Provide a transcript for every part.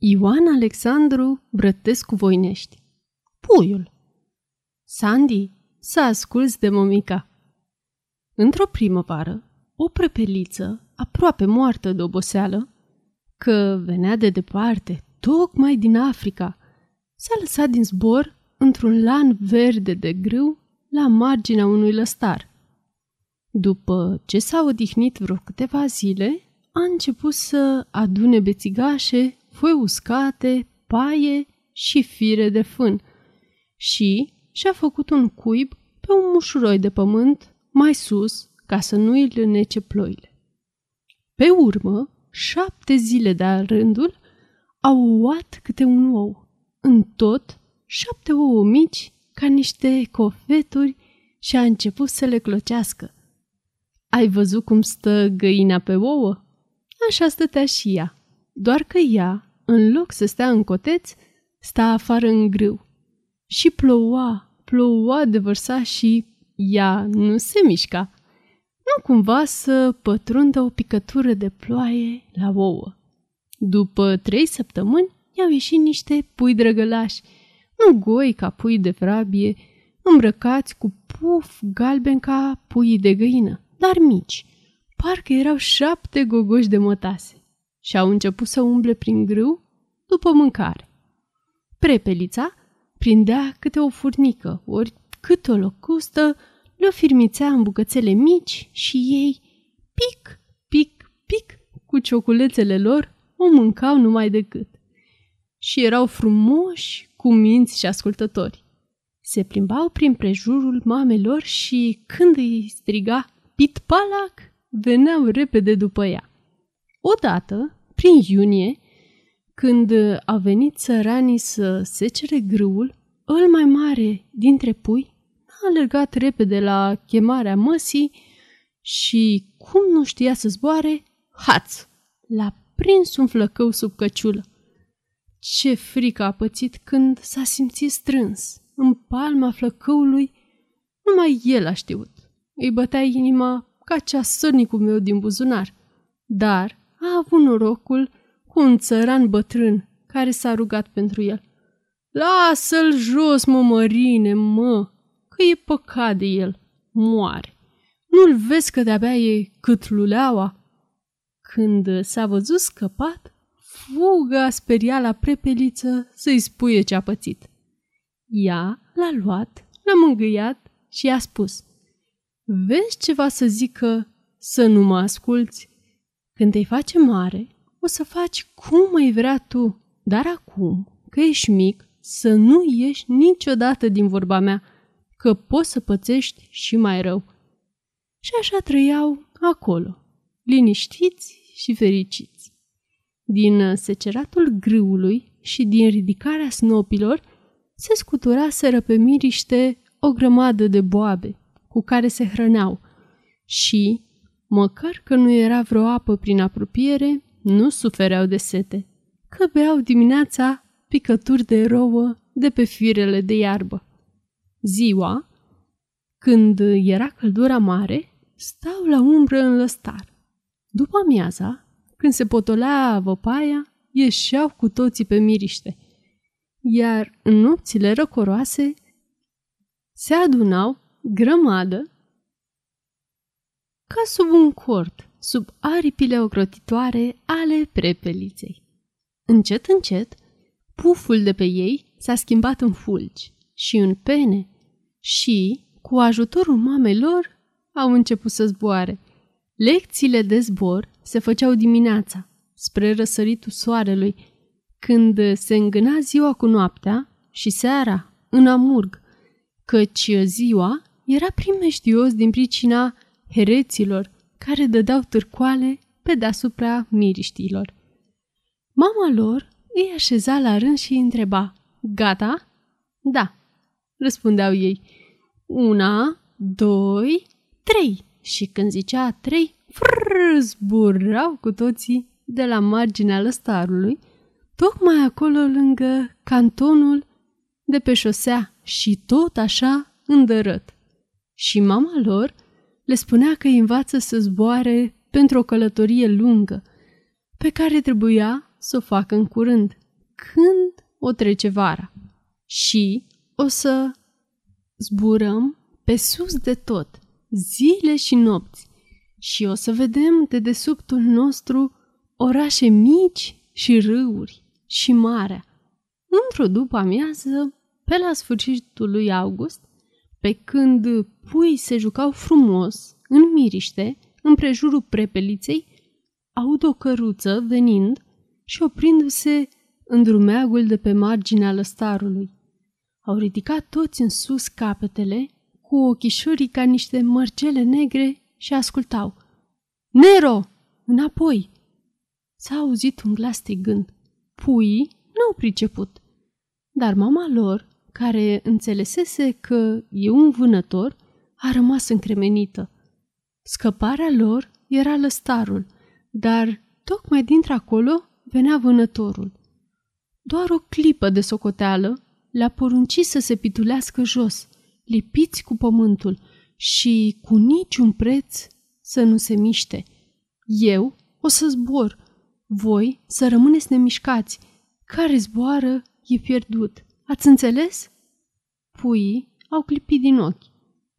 Ioan Alexandru Brătescu Voinești Puiul Sandy, să asculți de mămica. Într-o primăvară, o prepeliță, aproape moartă de oboseală, că venea de departe, tocmai din Africa, s-a lăsat din zbor într-un lan verde de grâu la marginea unui lăstar. După ce s-a odihnit vreo câteva zile, a început să adune bețigașe foi uscate, paie și fire de fân și și-a făcut un cuib pe un mușuroi de pământ mai sus ca să nu îi lânece ploile. Pe urmă, șapte zile de rândul, au uat câte un ou. În tot, șapte ouă mici, ca niște cofeturi, și a început să le clocească. Ai văzut cum stă găina pe ouă? Așa stătea și ea, doar că ea în loc să stea în coteț, sta afară în grâu. Și ploua, ploua de vărsa și ea nu se mișca. Nu cumva să pătrundă o picătură de ploaie la ouă. După trei săptămâni i-au ieșit niște pui drăgălași, nu goi ca pui de vrabie, îmbrăcați cu puf galben ca pui de găină, dar mici. Parcă erau șapte gogoși de mătase și au început să umble prin grâu după mâncare. Prepelița prindea câte o furnică, ori cât o locustă, le-o firmițea în bucățele mici și ei, pic, pic, pic, cu cioculețele lor, o mâncau numai decât. Și erau frumoși, cu minți și ascultători. Se plimbau prin prejurul mamelor și când îi striga pit-palac, veneau repede după ea. Odată, prin iunie, când a venit țăranii să secere grâul, îl mai mare dintre pui a alergat repede la chemarea măsii și, cum nu știa să zboare, haț! L-a prins un flăcău sub căciulă. Ce frică a pățit când s-a simțit strâns în palma flăcăului, numai el a știut. Îi bătea inima ca cea sărnicul meu din buzunar, dar a avut norocul cu un țăran bătrân care s-a rugat pentru el. Lasă-l jos, mă, mărine, mă, că e păcat de el. Moare. Nu-l vezi că de-abia e cât luleaua? Când s-a văzut scăpat, fuga a speriat la prepeliță să-i spuie ce-a pățit. Ea l-a luat, l-a mângâiat și i-a spus Vezi ceva să zică să nu mă asculți? Când te face mare, o să faci cum mai vrea tu, dar acum, că ești mic, să nu ieși niciodată din vorba mea, că poți să pățești și mai rău. Și așa trăiau acolo, liniștiți și fericiți. Din seceratul grâului și din ridicarea snopilor se scuturaseră pe miriște o grămadă de boabe cu care se hrăneau și, măcar că nu era vreo apă prin apropiere, nu sufereau de sete, că beau dimineața picături de rouă de pe firele de iarbă. Ziua, când era căldura mare, stau la umbră în lăstar. După amiaza, când se potolea văpaia, ieșeau cu toții pe miriște, iar în nopțile răcoroase se adunau grămadă ca sub un cort sub aripile ocrotitoare ale prepeliței. Încet, încet, puful de pe ei s-a schimbat în fulgi și în pene și, cu ajutorul mamelor, au început să zboare. Lecțiile de zbor se făceau dimineața, spre răsăritul soarelui, când se îngâna ziua cu noaptea și seara, în amurg, căci ziua era primejdios din pricina hereților care dădeau târcoale pe deasupra miriștilor. Mama lor îi așeza la rând și îi întreba, Gata? Da, răspundeau ei. Una, doi, trei. Și când zicea trei, frrr, zburau cu toții de la marginea lăstarului, tocmai acolo lângă cantonul de pe șosea și tot așa îndărăt. Și mama lor le spunea că îi învață să zboare pentru o călătorie lungă, pe care trebuia să o facă în curând, când o trece vara. Și o să zburăm pe sus de tot, zile și nopți, și o să vedem de desubtul nostru orașe mici și râuri și marea. Într-o după amiază, pe la sfârșitul lui august, pe când pui se jucau frumos, în miriște, împrejurul prepeliței, aud o căruță venind și oprindu-se în drumeagul de pe marginea lăstarului. Au ridicat toți în sus capetele, cu ochișorii ca niște mărgele negre și ascultau. Nero! Înapoi! S-a auzit un glas strigând. Puii n-au priceput. Dar mama lor, care înțelesese că e un vânător, a rămas încremenită. Scăparea lor era lăstarul, dar tocmai dintr-acolo venea vânătorul. Doar o clipă de socoteală le-a poruncit să se pitulească jos, lipiți cu pământul și cu niciun preț să nu se miște. Eu o să zbor, voi să rămâneți nemișcați. Care zboară e pierdut. Ați înțeles? Puii au clipit din ochi,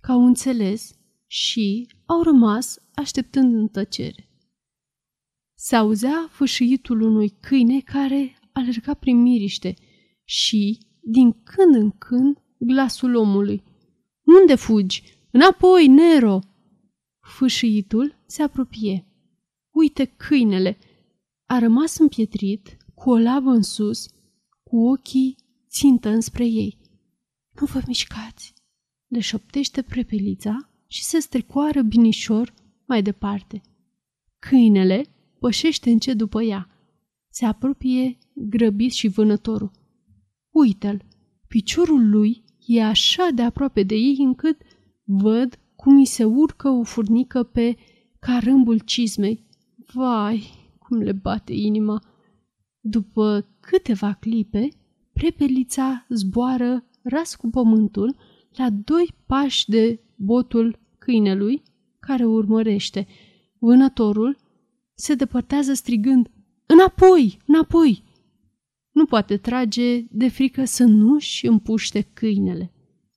că au înțeles și au rămas așteptând în tăcere. Se auzea fâșâitul unui câine care alerga prin miriște și, din când în când, glasul omului. Unde fugi? Înapoi, Nero!" Fâșâitul se apropie. Uite câinele! A rămas împietrit, cu o lavă în sus, cu ochii țintă înspre ei. Nu vă mișcați, le șoptește prepelița și se strecoară binișor mai departe. Câinele pășește încet după ea. Se apropie grăbit și vânătorul. Uită-l, piciorul lui e așa de aproape de ei încât văd cum îi se urcă o furnică pe carâmbul cizmei. Vai, cum le bate inima! După câteva clipe, prepelița zboară ras cu pământul la doi pași de botul câinelui care urmărește. Vânătorul se depărtează strigând Înapoi! Înapoi! Nu poate trage de frică să nu-și împuște câinele.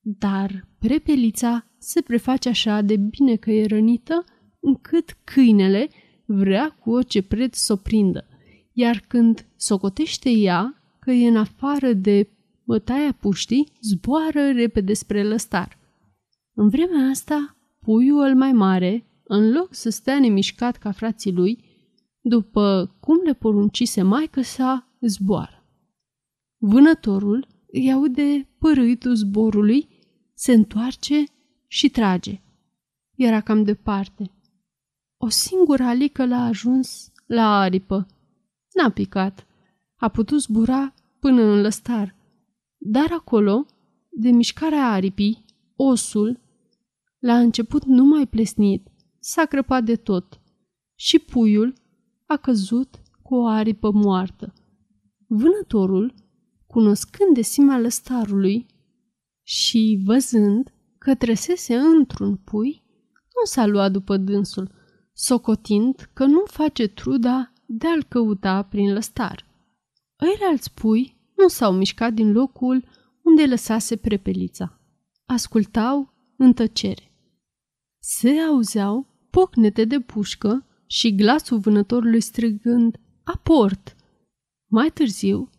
Dar prepelița se preface așa de bine că e rănită, încât câinele vrea cu orice preț să o prindă. Iar când socotește ea că e în afară de bătaia puștii, zboară repede spre lăstar. În vremea asta, puiul mai mare, în loc să stea nemișcat ca frații lui, după cum le poruncise maică sa, zboară. Vânătorul îi aude părâitul zborului, se întoarce și trage. Era cam departe. O singură alică l-a ajuns la aripă. N-a picat. A putut zbura până în lăstar. Dar acolo, de mișcarea aripii, osul l-a început numai plesnit, s-a crăpat de tot și puiul a căzut cu o aripă moartă. Vânătorul, cunoscând de simea lăstarului și văzând că tresese într-un pui, nu s-a luat după dânsul, socotind că nu face truda de a-l căuta prin lăstar. Alți pui nu s-au mișcat din locul unde lăsase prepelița. Ascultau în tăcere. Se auzeau pocnete de pușcă și glasul vânătorului strigând Aport! Mai târziu,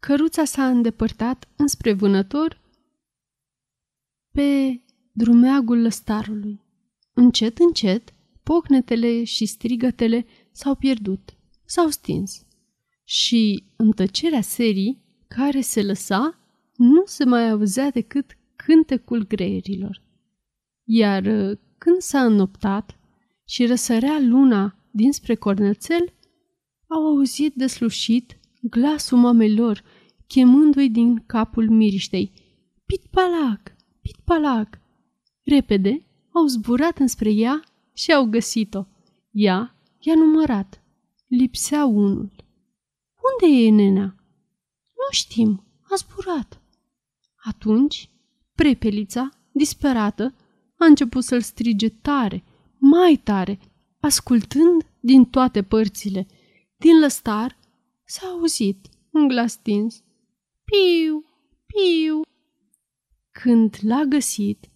căruța s-a îndepărtat înspre vânător pe drumeagul lăstarului. Încet, încet, pocnetele și strigătele s-au pierdut, s-au stins. Și în tăcerea serii, care se lăsa, nu se mai auzea decât cântecul greierilor. Iar când s-a înnoptat și răsărea luna dinspre cornățel, au auzit deslușit glasul mamelor chemându-i din capul miriștei. Pit-palac! Pit-palac! Repede au zburat înspre ea și au găsit-o. Ea i-a numărat. Lipsea unul. Unde e nenea? Nu știm, a zburat. Atunci, prepelița, disperată, a început să-l strige tare, mai tare, ascultând din toate părțile. Din lăstar s-a auzit un glas stins. Piu, piu. Când l-a găsit,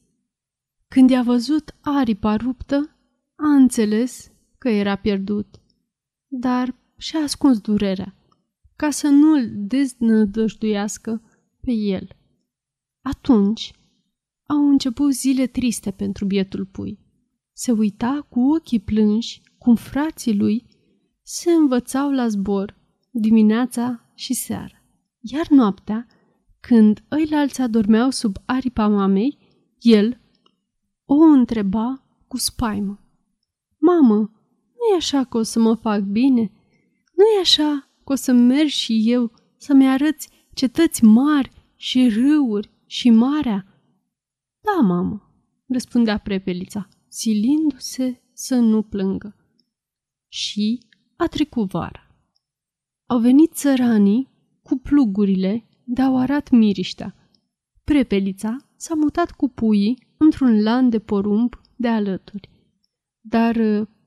când i-a văzut aripa ruptă, a înțeles că era pierdut, dar și-a ascuns durerea, ca să nu-l deznădăjduiască pe el. Atunci au început zile triste pentru bietul pui. Se uita cu ochii plânși cum frații lui se învățau la zbor dimineața și seara. Iar noaptea, când ăilalți adormeau sub aripa mamei, el o întreba cu spaimă. Mamă, nu e așa că o să mă fac bine? nu e așa că o să mergi și eu să-mi arăți cetăți mari și râuri și marea? Da, mamă, răspundea prepelița, silindu-se să nu plângă. Și a trecut vara. Au venit țăranii cu plugurile de-au arat miriștea. Prepelița s-a mutat cu puii într-un lan de porumb de alături. Dar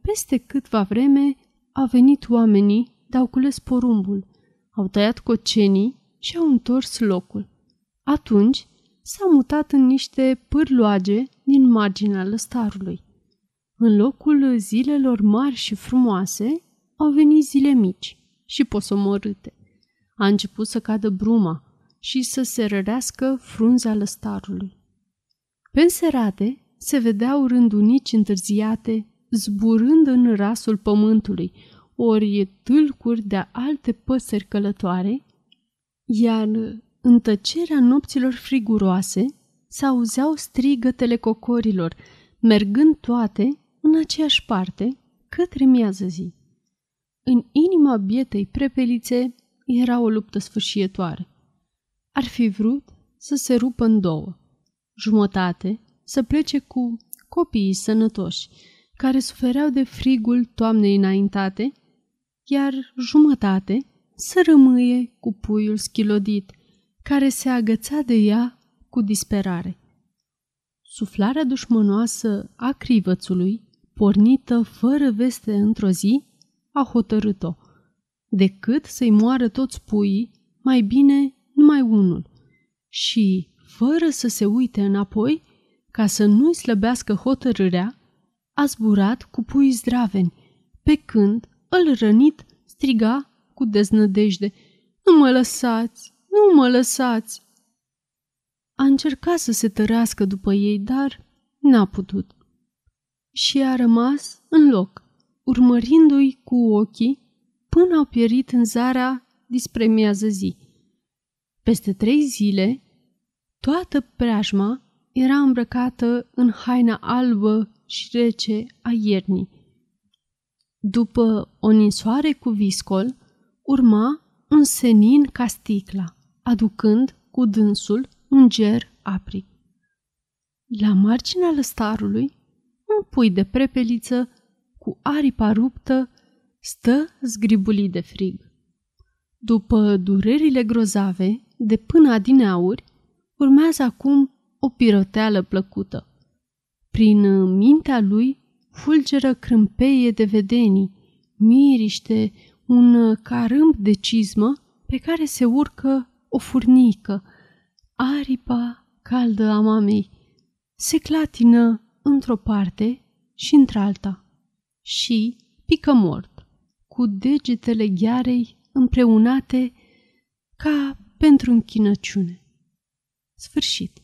peste câtva vreme au venit oamenii de-au cules porumbul, au tăiat cocenii și au întors locul. Atunci s-au mutat în niște pârloage din marginea lăstarului. În locul zilelor mari și frumoase au venit zile mici și posomorâte. A început să cadă bruma și să se rărească frunza lăstarului. Pe serate se vedeau rândunici întârziate, zburând în rasul pământului, ori tâlcuri de alte păsări călătoare, iar în tăcerea nopților friguroase se auzeau strigătele cocorilor, mergând toate în aceeași parte către miază zi. În inima bietei prepelițe era o luptă sfârșietoare. Ar fi vrut să se rupă în două. Jumătate să plece cu copiii sănătoși, care sufereau de frigul toamnei înaintate, iar jumătate să rămâie cu puiul schilodit, care se agăța de ea cu disperare. Suflarea dușmănoasă a crivățului, pornită fără veste într-o zi, a hotărât-o. Decât să-i moară toți puii, mai bine numai unul. Și, fără să se uite înapoi, ca să nu-i slăbească hotărârea, a zburat cu pui zdraveni, pe când îl rănit striga cu deznădejde. Nu mă lăsați! Nu mă lăsați! A încercat să se tărească după ei, dar n-a putut. Și a rămas în loc, urmărindu-i cu ochii până au pierit în zarea dispre miază zi. Peste trei zile, toată preajma era îmbrăcată în haina albă și rece a iernii. După o ninsoare cu viscol, urma un senin ca sticla, aducând cu dânsul un ger aprig. La marginea lăstarului, un pui de prepeliță cu aripa ruptă stă zgribulit de frig. După durerile grozave de până adineauri, urmează acum o piroteală plăcută. Prin mintea lui fulgeră crâmpeie de vedenii, miriște, un carâmp de cizmă pe care se urcă o furnică, aripa caldă a mamei, se clatină într-o parte și într-alta și pică mort, cu degetele ghearei împreunate ca pentru închinăciune. Sfârșit.